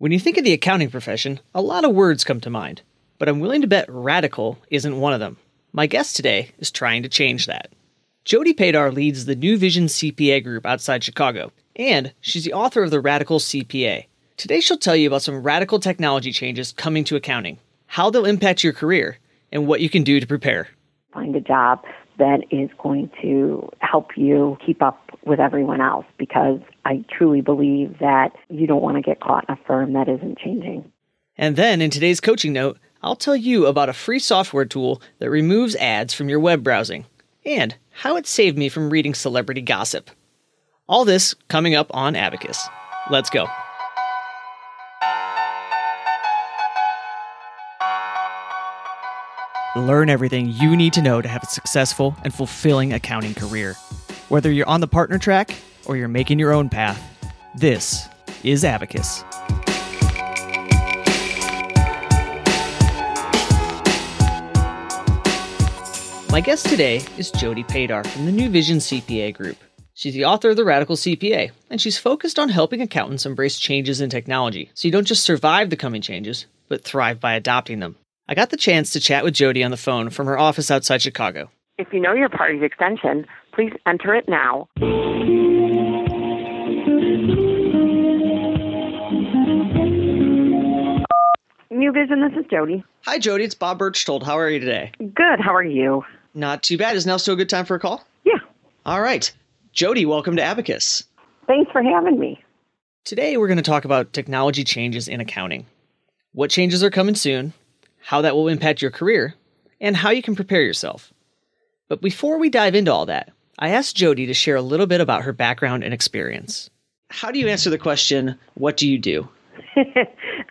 When you think of the accounting profession, a lot of words come to mind, but I'm willing to bet radical isn't one of them. My guest today is trying to change that. Jody Padar leads the New Vision CPA group outside Chicago, and she's the author of the Radical CPA. Today, she'll tell you about some radical technology changes coming to accounting, how they'll impact your career, and what you can do to prepare. Find a job that is going to help you keep up with everyone else because I truly believe that you don't want to get caught in a firm that isn't changing. And then in today's coaching note, I'll tell you about a free software tool that removes ads from your web browsing and how it saved me from reading celebrity gossip. All this coming up on Abacus. Let's go. Learn everything you need to know to have a successful and fulfilling accounting career. Whether you're on the partner track or you're making your own path, this is Abacus. My guest today is Jody Padar from the New Vision CPA Group. She's the author of The Radical CPA, and she's focused on helping accountants embrace changes in technology so you don't just survive the coming changes, but thrive by adopting them. I got the chance to chat with Jody on the phone from her office outside Chicago. If you know your party's extension, please enter it now. New Vision, this is Jody. Hi, Jody. It's Bob Birchtold. How are you today? Good, how are you? Not too bad. Is now still a good time for a call? Yeah, All right. Jody, welcome to Abacus. thanks for having me. Today, we're going to talk about technology changes in accounting. What changes are coming soon, how that will impact your career, and how you can prepare yourself. But before we dive into all that, I asked Jody to share a little bit about her background and experience. How do you answer the question, What do you do?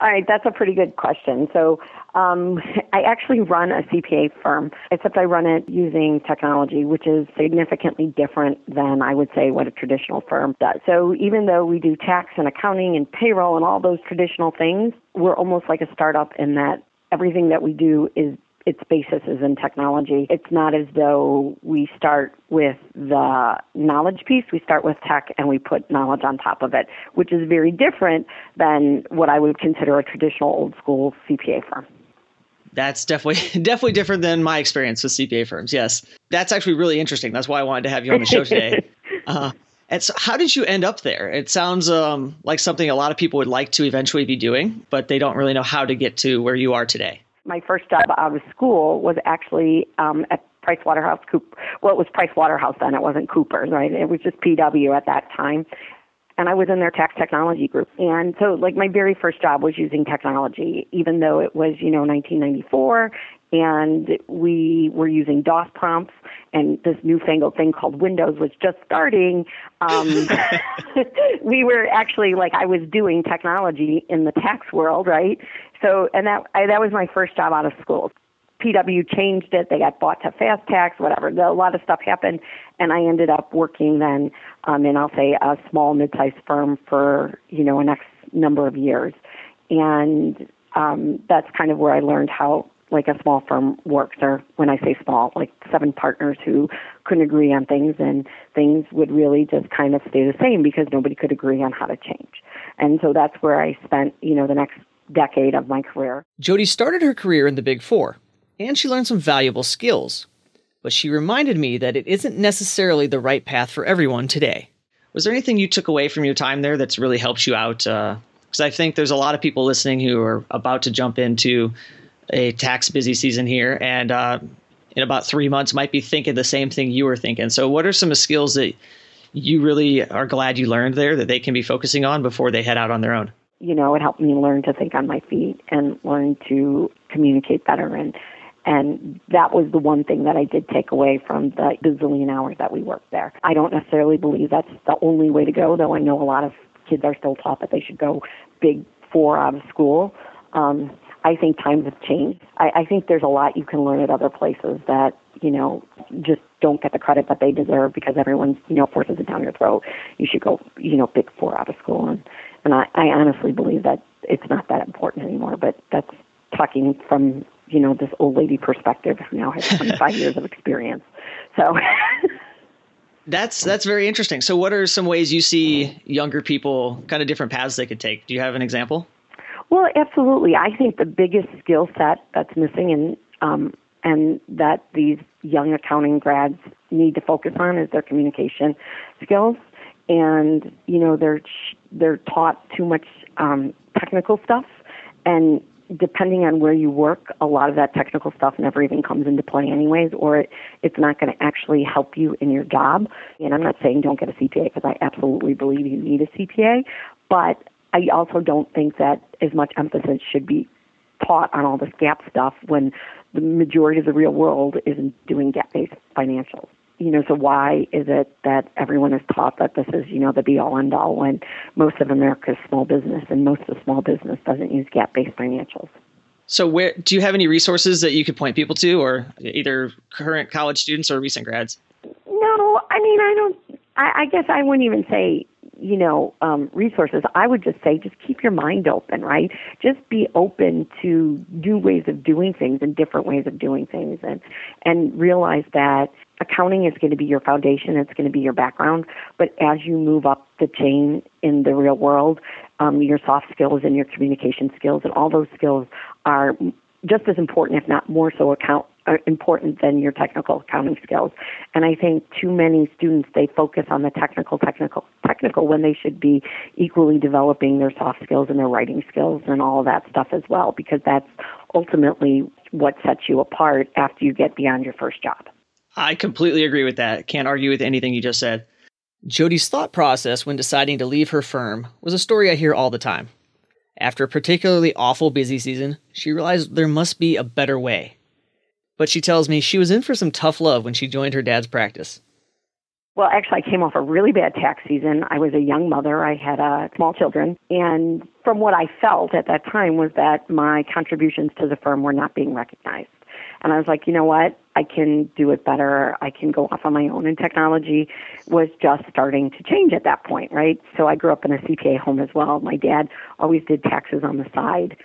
All right, that's a pretty good question. So, um, I actually run a CPA firm, except I run it using technology, which is significantly different than I would say what a traditional firm does. So, even though we do tax and accounting and payroll and all those traditional things, we're almost like a startup in that everything that we do is its basis is in technology. It's not as though we start with the knowledge piece, we start with tech and we put knowledge on top of it, which is very different than what I would consider a traditional old school CPA firm. That's definitely definitely different than my experience with CPA firms. Yes, that's actually really interesting. That's why I wanted to have you on the show today. Uh, and so, how did you end up there? It sounds um, like something a lot of people would like to eventually be doing, but they don't really know how to get to where you are today. My first job out of school was actually um, at Price Waterhouse Cooper. Well, it was Price Waterhouse then. It wasn't Cooper's, right? It was just PW at that time. And I was in their tax technology group. And so, like, my very first job was using technology, even though it was, you know, 1994 and we were using DOS prompts and this newfangled thing called Windows was just starting. Um, we were actually like I was doing technology in the tax world, right? So, and that I, that was my first job out of school. PW changed it. They got bought to Fast Tax, whatever. A lot of stuff happened, and I ended up working then um, in I'll say a small mid-sized firm for you know a next number of years, and um, that's kind of where I learned how like a small firm works. Or when I say small, like seven partners who couldn't agree on things, and things would really just kind of stay the same because nobody could agree on how to change. And so that's where I spent you know the next decade of my career. Jody started her career in the Big Four, and she learned some valuable skills. But she reminded me that it isn't necessarily the right path for everyone today. Was there anything you took away from your time there that's really helped you out? Because I think there's a lot of people listening who are about to jump into a tax busy season here, and uh, in about three months might be thinking the same thing you were thinking. So, what are some skills that you really are glad you learned there that they can be focusing on before they head out on their own? You know, it helped me learn to think on my feet and learn to communicate better and and that was the one thing that I did take away from the bazillion hours that we worked there. I don't necessarily believe that's the only way to go, though I know a lot of kids are still taught that they should go big four out of school. Um, I think times have changed. I, I think there's a lot you can learn at other places that, you know, just don't get the credit that they deserve because everyone, you know, forces it down your throat. You should go, you know, big four out of school. And, and I, I honestly believe that it's not that important anymore, but that's talking from, you know, this old lady perspective who now has 25 years of experience. So. That's that's very interesting. So, what are some ways you see younger people, kind of different paths they could take? Do you have an example? Well, absolutely. I think the biggest skill set that's missing and um, and that these young accounting grads need to focus on is their communication skills. And you know they're they're taught too much um, technical stuff, and depending on where you work, a lot of that technical stuff never even comes into play anyways, or it, it's not going to actually help you in your job. And I'm not saying don't get a CPA because I absolutely believe you need a CPA, but I also don't think that as much emphasis should be taught on all this GAAP stuff when the majority of the real world isn't doing GAAP-based financials. You know, so why is it that everyone is taught that this is, you know, the be all end all when most of America's small business and most of small business doesn't use GAAP-based financials? So, where do you have any resources that you could point people to, or either current college students or recent grads? No, I mean, I don't. I, I guess I wouldn't even say you know um, resources i would just say just keep your mind open right just be open to new ways of doing things and different ways of doing things and and realize that accounting is going to be your foundation it's going to be your background but as you move up the chain in the real world um, your soft skills and your communication skills and all those skills are just as important if not more so account important than your technical accounting skills. And I think too many students they focus on the technical, technical, technical when they should be equally developing their soft skills and their writing skills and all of that stuff as well, because that's ultimately what sets you apart after you get beyond your first job. I completely agree with that. Can't argue with anything you just said. Jody's thought process when deciding to leave her firm was a story I hear all the time. After a particularly awful busy season, she realized there must be a better way but she tells me she was in for some tough love when she joined her dad's practice. Well, actually, I came off a really bad tax season. I was a young mother. I had uh, small children. And from what I felt at that time was that my contributions to the firm were not being recognized. And I was like, you know what? I can do it better. I can go off on my own. And technology was just starting to change at that point, right? So I grew up in a CPA home as well. My dad always did taxes on the side.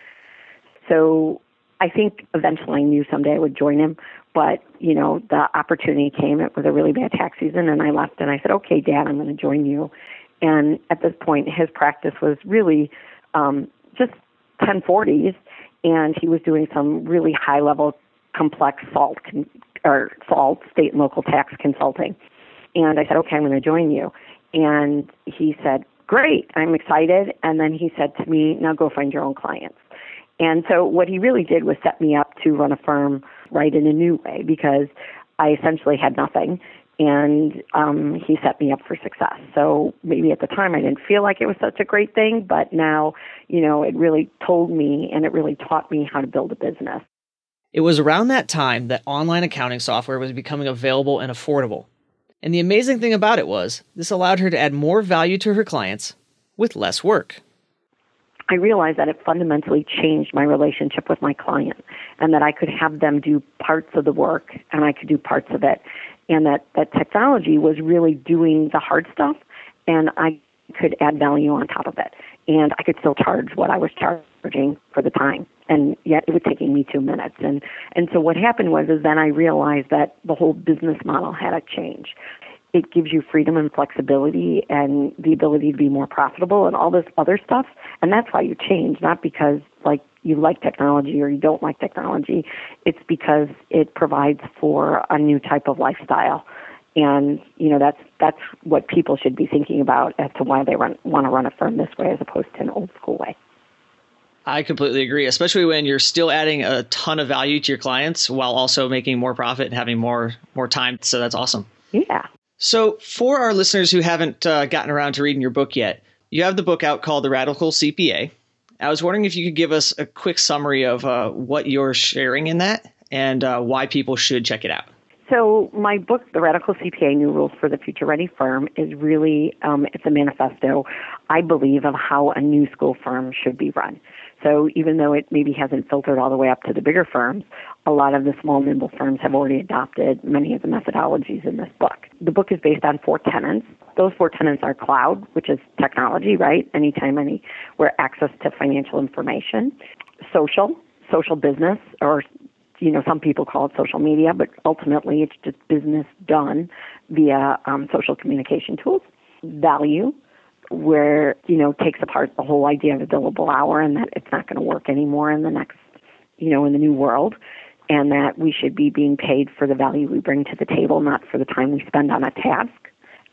So I think eventually I knew someday I would join him, but you know the opportunity came. It was a really bad tax season, and I left. And I said, "Okay, Dad, I'm going to join you." And at this point, his practice was really um, just 1040s, and he was doing some really high level, complex SALT con- or SALT state and local tax consulting. And I said, "Okay, I'm going to join you." And he said, "Great, I'm excited." And then he said to me, "Now go find your own clients." And so what he really did was set me up to run a firm right in a new way because I essentially had nothing and um, he set me up for success. So maybe at the time I didn't feel like it was such a great thing, but now, you know, it really told me and it really taught me how to build a business. It was around that time that online accounting software was becoming available and affordable. And the amazing thing about it was, this allowed her to add more value to her clients with less work. I realized that it fundamentally changed my relationship with my client and that I could have them do parts of the work and I could do parts of it. And that, that technology was really doing the hard stuff and I could add value on top of it. And I could still charge what I was charging for the time. And yet it was taking me two minutes. And, and so what happened was is then I realized that the whole business model had to change it gives you freedom and flexibility and the ability to be more profitable and all this other stuff. And that's why you change, not because like you like technology or you don't like technology. It's because it provides for a new type of lifestyle. And you know that's that's what people should be thinking about as to why they run, want to run a firm this way as opposed to an old school way. I completely agree, especially when you're still adding a ton of value to your clients while also making more profit and having more more time. So that's awesome. Yeah. So, for our listeners who haven't uh, gotten around to reading your book yet, you have the book out called The Radical CPA. I was wondering if you could give us a quick summary of uh, what you're sharing in that and uh, why people should check it out. So my book, The Radical CPA: New Rules for the Future Ready Firm, is really um, it's a manifesto, I believe, of how a new school firm should be run. So even though it maybe hasn't filtered all the way up to the bigger firms, a lot of the small nimble firms have already adopted many of the methodologies in this book. The book is based on four tenets. Those four tenets are cloud, which is technology, right? Anytime, anywhere, access to financial information. Social, social business, or you know, some people call it social media, but ultimately it's just business done via um, social communication tools. Value, where, you know, takes apart the whole idea of a billable hour and that it's not going to work anymore in the next, you know, in the new world. And that we should be being paid for the value we bring to the table, not for the time we spend on a task.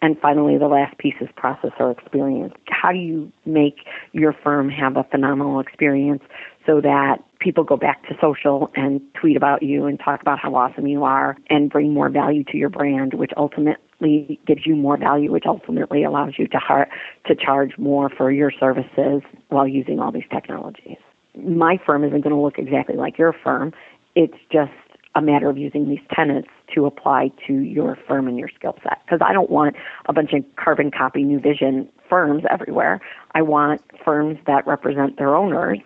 And finally, the last piece is process or experience. How do you make your firm have a phenomenal experience so that people go back to social and tweet about you and talk about how awesome you are and bring more value to your brand, which ultimately gives you more value, which ultimately allows you to, har- to charge more for your services while using all these technologies. My firm isn't going to look exactly like your firm. It's just a matter of using these tenets to apply to your firm and your skill set. Because I don't want a bunch of carbon copy New Vision firms everywhere. I want firms that represent their owners,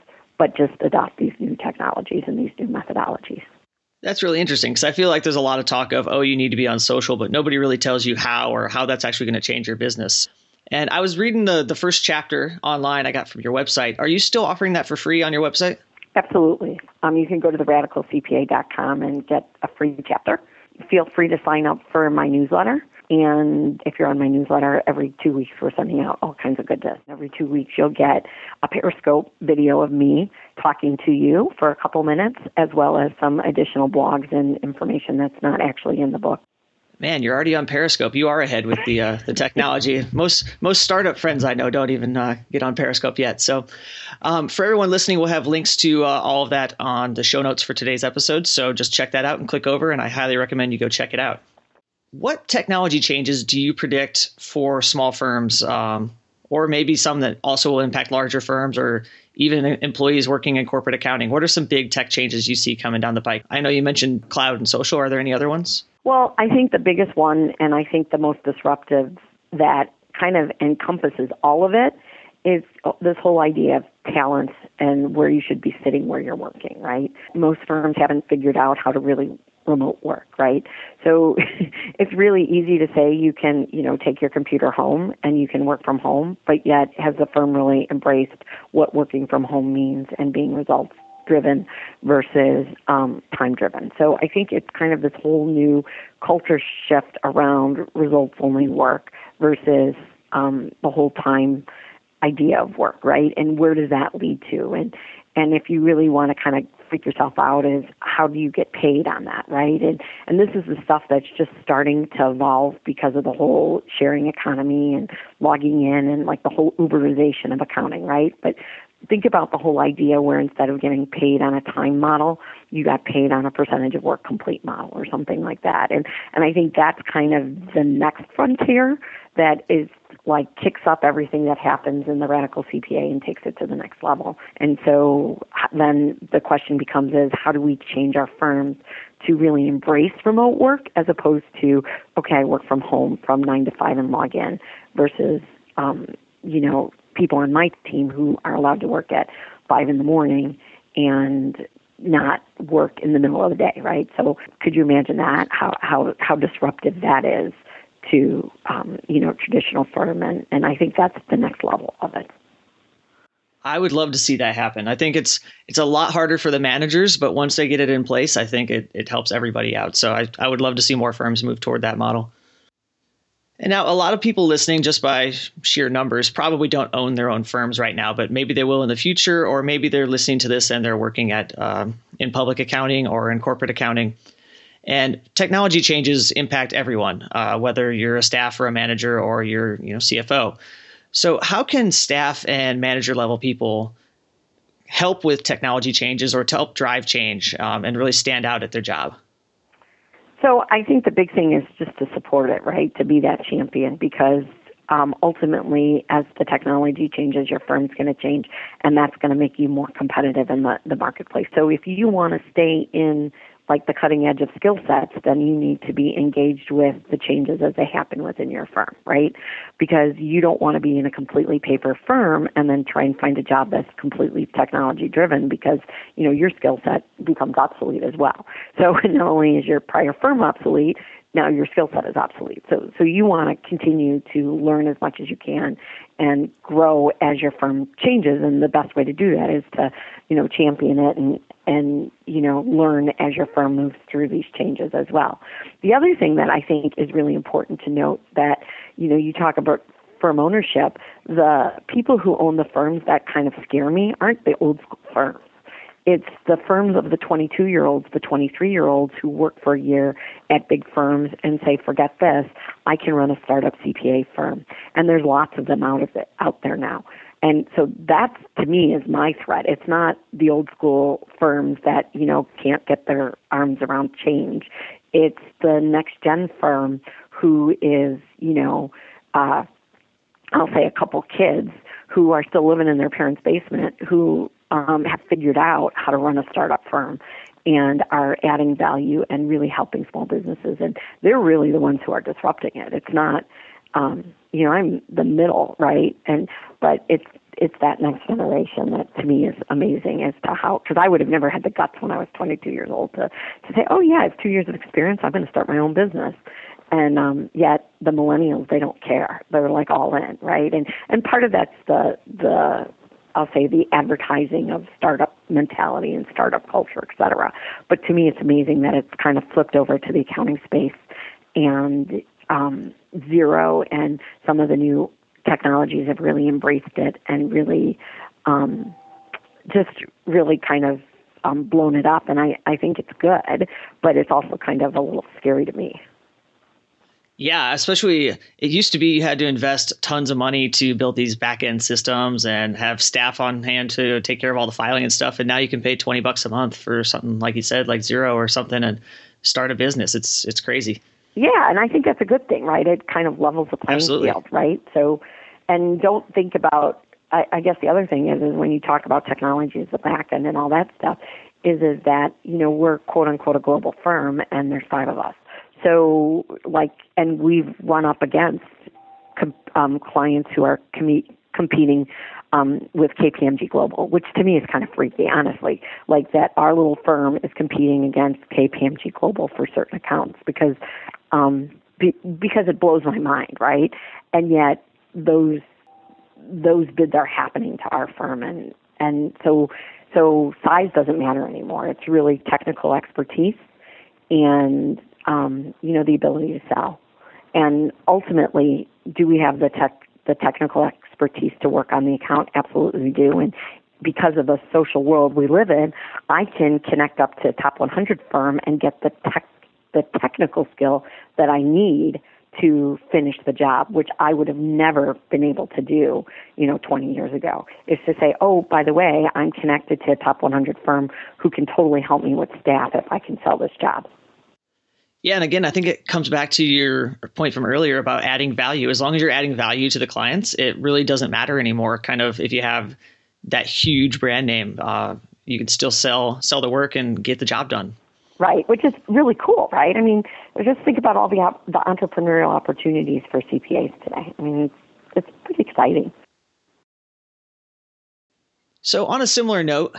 but just adopt these new technologies and these new methodologies. That's really interesting because I feel like there's a lot of talk of, oh, you need to be on social, but nobody really tells you how or how that's actually going to change your business. And I was reading the, the first chapter online I got from your website. Are you still offering that for free on your website? Absolutely. Um, you can go to theradicalcpa.com and get a free chapter. Feel free to sign up for my newsletter. And if you're on my newsletter, every two weeks we're sending out all kinds of goodness. Every two weeks you'll get a Periscope video of me talking to you for a couple minutes, as well as some additional blogs and information that's not actually in the book man, you're already on Periscope. You are ahead with the uh, the technology. Most most startup friends I know don't even uh, get on Periscope yet. So, um, for everyone listening, we'll have links to uh, all of that on the show notes for today's episode. So just check that out and click over, and I highly recommend you go check it out. What technology changes do you predict for small firms, um, or maybe some that also will impact larger firms, or even employees working in corporate accounting? What are some big tech changes you see coming down the pike? I know you mentioned cloud and social. Are there any other ones? Well, I think the biggest one, and I think the most disruptive that kind of encompasses all of it, is this whole idea of talent and where you should be sitting where you're working, right? Most firms haven't figured out how to really remote work, right? So it's really easy to say you can, you know, take your computer home and you can work from home, but yet has the firm really embraced what working from home means and being results driven versus um, time driven. So I think it's kind of this whole new culture shift around results only work versus um, the whole time idea of work, right? And where does that lead to? And and if you really want to kind of freak yourself out is how do you get paid on that, right? And and this is the stuff that's just starting to evolve because of the whole sharing economy and logging in and like the whole Uberization of accounting, right? But think about the whole idea where instead of getting paid on a time model, you got paid on a percentage of work complete model or something like that. And and I think that's kind of the next frontier that is like kicks up everything that happens in the radical CPA and takes it to the next level. And so then the question becomes is how do we change our firms to really embrace remote work as opposed to okay, I work from home from 9 to 5 and log in versus um, you know, people on my team who are allowed to work at five in the morning and not work in the middle of the day, right? So could you imagine that? How how how disruptive that is to um, you know traditional firm, and and I think that's the next level of it. I would love to see that happen. I think it's it's a lot harder for the managers, but once they get it in place, I think it, it helps everybody out. So I, I would love to see more firms move toward that model. And now, a lot of people listening, just by sheer numbers, probably don't own their own firms right now, but maybe they will in the future, or maybe they're listening to this and they're working at um, in public accounting or in corporate accounting. And technology changes impact everyone, uh, whether you're a staff or a manager or you're you know CFO. So, how can staff and manager level people help with technology changes or to help drive change um, and really stand out at their job? So I think the big thing is just to support it, right? To be that champion because um, ultimately, as the technology changes, your firm's going to change, and that's going to make you more competitive in the, the marketplace. So if you want to stay in like the cutting edge of skill sets, then you need to be engaged with the changes as they happen within your firm, right? Because you don't want to be in a completely paper firm and then try and find a job that's completely technology driven because, you know, your skill set becomes obsolete as well. So not only is your prior firm obsolete, now your skill set is obsolete. So, so you want to continue to learn as much as you can and grow as your firm changes. And the best way to do that is to, you know, champion it and, and, you know, learn as your firm moves through these changes as well. The other thing that I think is really important to note that, you know, you talk about firm ownership, the people who own the firms that kind of scare me aren't the old school firms. It's the firms of the 22 year olds, the 23 year olds who work for a year at big firms and say, forget this, I can run a startup CPA firm. And there's lots of them out of it, out there now. And so that to me is my threat. It's not the old school firms that, you know, can't get their arms around change. It's the next gen firm who is, you know, uh, I'll say a couple kids who are still living in their parents' basement who um, have figured out how to run a startup firm and are adding value and really helping small businesses. And they're really the ones who are disrupting it. It's not, um, you know, I'm the middle, right? And but it's it's that next generation that to me is amazing as to how because I would have never had the guts when I was 22 years old to to say, oh yeah, I have two years of experience. I'm going to start my own business and um yet the millennials they don't care they're like all in right and and part of that's the the I'll say the advertising of startup mentality and startup culture, et cetera. But to me, it's amazing that it's kind of flipped over to the accounting space and um, Xero and some of the new technologies have really embraced it and really um, just really kind of um, blown it up. And I, I think it's good, but it's also kind of a little scary to me. Yeah, especially it used to be you had to invest tons of money to build these back end systems and have staff on hand to take care of all the filing and stuff. And now you can pay 20 bucks a month for something like you said, like Xero or something and start a business. It's, it's crazy. Yeah. And I think that's a good thing, right? It kind of levels the playing Absolutely. field, right? So, and don't think about, I, I guess the other thing is, is when you talk about technology as the back end and all that stuff, is, is that, you know, we're quote unquote a global firm and there's five of us so, like, and we've run up against um, clients who are com- competing um, with KPMG Global, which to me is kind of freaky, honestly. Like that, our little firm is competing against KPMG Global for certain accounts because um, be- because it blows my mind, right? And yet those those bids are happening to our firm, and and so so size doesn't matter anymore. It's really technical expertise and um, you know, the ability to sell. And ultimately, do we have the tech, the technical expertise to work on the account? Absolutely we do. And because of the social world we live in, I can connect up to a top 100 firm and get the tech, the technical skill that I need to finish the job, which I would have never been able to do, you know, 20 years ago. Is to say, oh, by the way, I'm connected to a top 100 firm who can totally help me with staff if I can sell this job. Yeah, and again, I think it comes back to your point from earlier about adding value. As long as you're adding value to the clients, it really doesn't matter anymore. Kind of if you have that huge brand name, uh, you can still sell sell the work and get the job done. Right, which is really cool, right? I mean, just think about all the op- the entrepreneurial opportunities for CPAs today. I mean, it's, it's pretty exciting. So, on a similar note,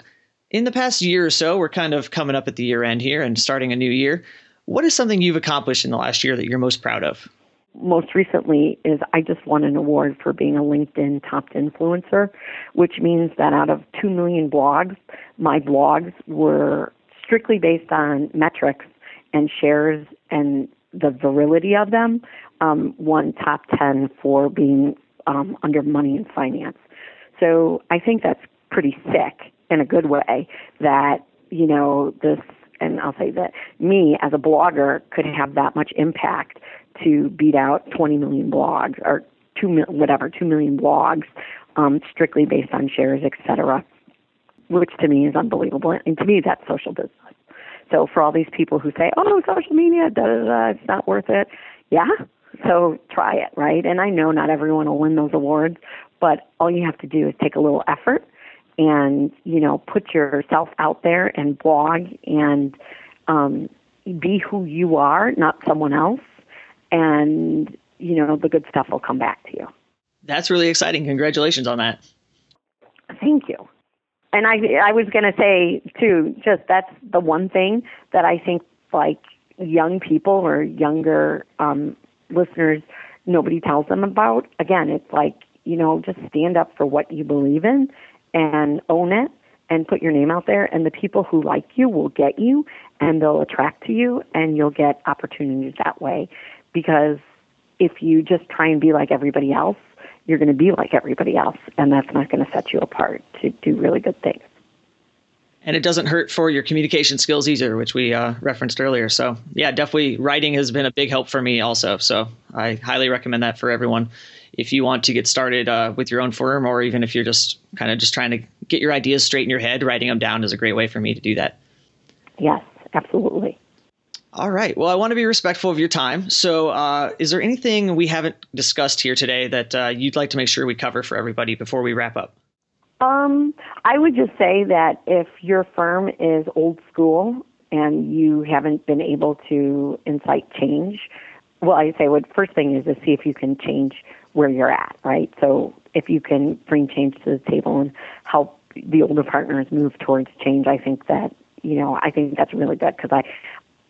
in the past year or so, we're kind of coming up at the year end here and starting a new year. What is something you've accomplished in the last year that you're most proud of? Most recently is I just won an award for being a LinkedIn top influencer, which means that out of 2 million blogs, my blogs were strictly based on metrics and shares and the virility of them, um, won top 10 for being um, under money and finance. So I think that's pretty sick in a good way that, you know, this and I'll say that me as a blogger could have that much impact to beat out 20 million blogs or two whatever 2 million blogs um, strictly based on shares, etc. Which to me is unbelievable, and to me that's social business. So for all these people who say, "Oh, social media, da da da, it's not worth it," yeah. So try it, right? And I know not everyone will win those awards, but all you have to do is take a little effort and you know put yourself out there and blog and um, be who you are, not someone else, and you know the good stuff will come back to you. That's really exciting. Congratulations on that. Thank you. And I I was going to say too, just that's the one thing that I think like young people or younger um, listeners nobody tells them about. Again, it's like you know just stand up for what you believe in and own it and put your name out there and the people who like you will get you and they'll attract to you and you'll get opportunities that way because if you just try and be like everybody else you're going to be like everybody else, and that's not going to set you apart to do really good things. And it doesn't hurt for your communication skills either, which we uh, referenced earlier. So, yeah, definitely writing has been a big help for me also. So, I highly recommend that for everyone. If you want to get started uh, with your own firm, or even if you're just kind of just trying to get your ideas straight in your head, writing them down is a great way for me to do that. Yes, absolutely. All right. Well, I want to be respectful of your time. So, uh, is there anything we haven't discussed here today that uh, you'd like to make sure we cover for everybody before we wrap up? Um, I would just say that if your firm is old school and you haven't been able to incite change, well, I say what first thing is to see if you can change where you're at, right? So if you can bring change to the table and help the older partners move towards change, I think that you know I think that's really good because I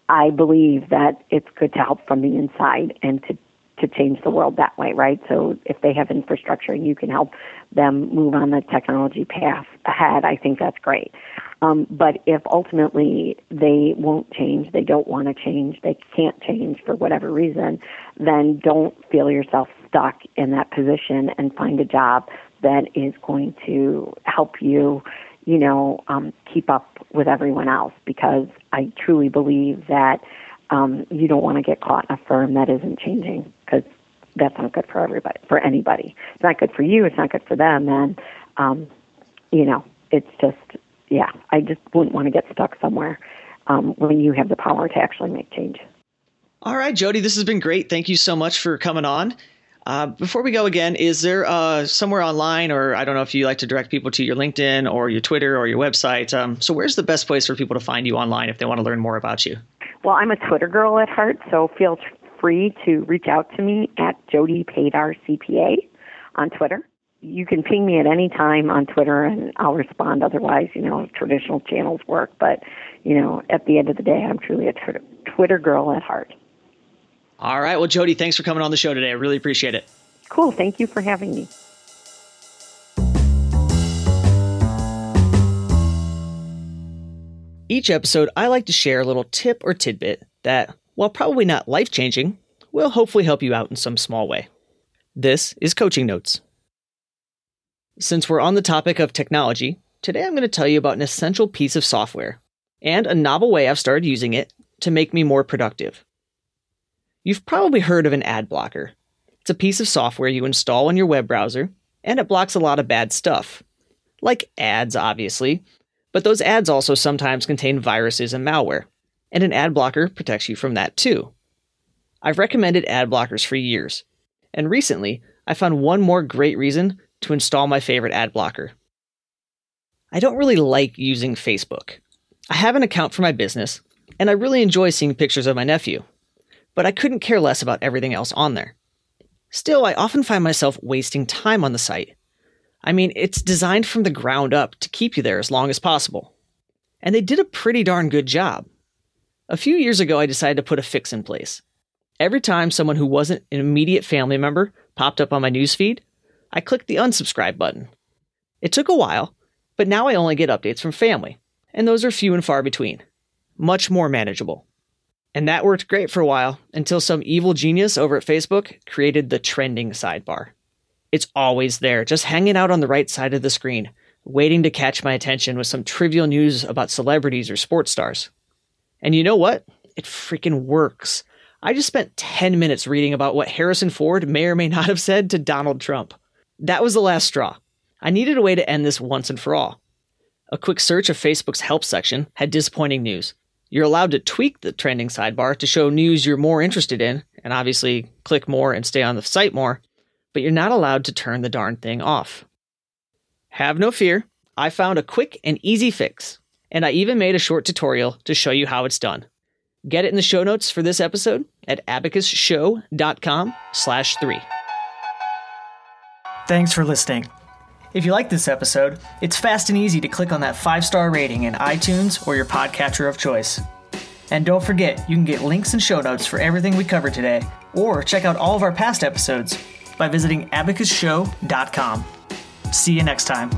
I believe that it's good to help from the inside and to to change the world that way, right? So if they have infrastructure and you can help them move on the technology path ahead, I think that's great. Um, but if ultimately they won't change, they don't want to change, they can't change for whatever reason, then don't feel yourself stuck in that position and find a job that is going to help you, you know, um, keep up with everyone else because I truly believe that um, you don't want to get caught in a firm that isn't changing because that's not good for everybody, for anybody. It's not good for you. It's not good for them. And, um, you know, it's just, yeah, I just wouldn't want to get stuck somewhere um, when you have the power to actually make change. All right, Jody, this has been great. Thank you so much for coming on. Uh, before we go again, is there uh, somewhere online, or I don't know if you like to direct people to your LinkedIn or your Twitter or your website? Um, so, where's the best place for people to find you online if they want to learn more about you? Well, I'm a Twitter girl at heart, so feel free to reach out to me at Jody Padar CPA on Twitter. You can ping me at any time on Twitter and I'll respond. Otherwise, you know, traditional channels work. But, you know, at the end of the day, I'm truly a Twitter girl at heart. All right. Well, Jody, thanks for coming on the show today. I really appreciate it. Cool. Thank you for having me. Each episode, I like to share a little tip or tidbit that, while probably not life changing, will hopefully help you out in some small way. This is Coaching Notes. Since we're on the topic of technology, today I'm going to tell you about an essential piece of software and a novel way I've started using it to make me more productive. You've probably heard of an ad blocker. It's a piece of software you install on your web browser, and it blocks a lot of bad stuff. Like ads, obviously, but those ads also sometimes contain viruses and malware, and an ad blocker protects you from that too. I've recommended ad blockers for years, and recently I found one more great reason to install my favorite ad blocker. I don't really like using Facebook. I have an account for my business, and I really enjoy seeing pictures of my nephew, but I couldn't care less about everything else on there. Still, I often find myself wasting time on the site I mean, it's designed from the ground up to keep you there as long as possible. And they did a pretty darn good job. A few years ago, I decided to put a fix in place. Every time someone who wasn't an immediate family member popped up on my newsfeed, I clicked the unsubscribe button. It took a while, but now I only get updates from family, and those are few and far between. Much more manageable. And that worked great for a while until some evil genius over at Facebook created the trending sidebar. It's always there, just hanging out on the right side of the screen, waiting to catch my attention with some trivial news about celebrities or sports stars. And you know what? It freaking works. I just spent 10 minutes reading about what Harrison Ford may or may not have said to Donald Trump. That was the last straw. I needed a way to end this once and for all. A quick search of Facebook's help section had disappointing news. You're allowed to tweak the trending sidebar to show news you're more interested in, and obviously click more and stay on the site more but you're not allowed to turn the darn thing off. Have no fear, I found a quick and easy fix, and I even made a short tutorial to show you how it's done. Get it in the show notes for this episode at abacusshow.com slash three. Thanks for listening. If you like this episode, it's fast and easy to click on that five star rating in iTunes or your podcatcher of choice. And don't forget, you can get links and show notes for everything we covered today, or check out all of our past episodes by visiting abacusshow.com. See you next time.